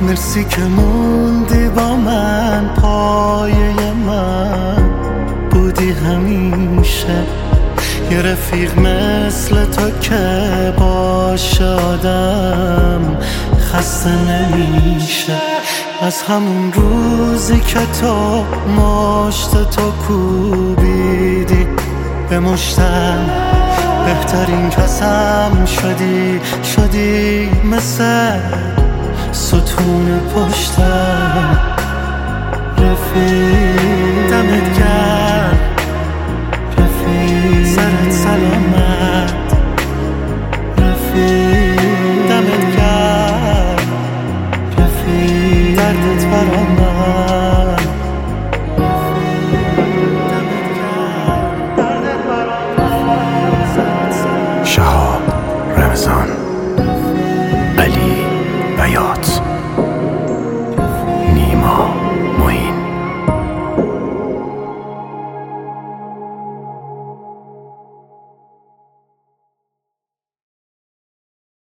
روزی که موندی با من پایه من. بودی همیشه یه رفیق مثل تو که باشه آدم خسته نمیشه. از همون روزی که تو مشت تو کوبیدی به مشتم بهترین کسم شدی شدی مثل ستون پشتم رفیق.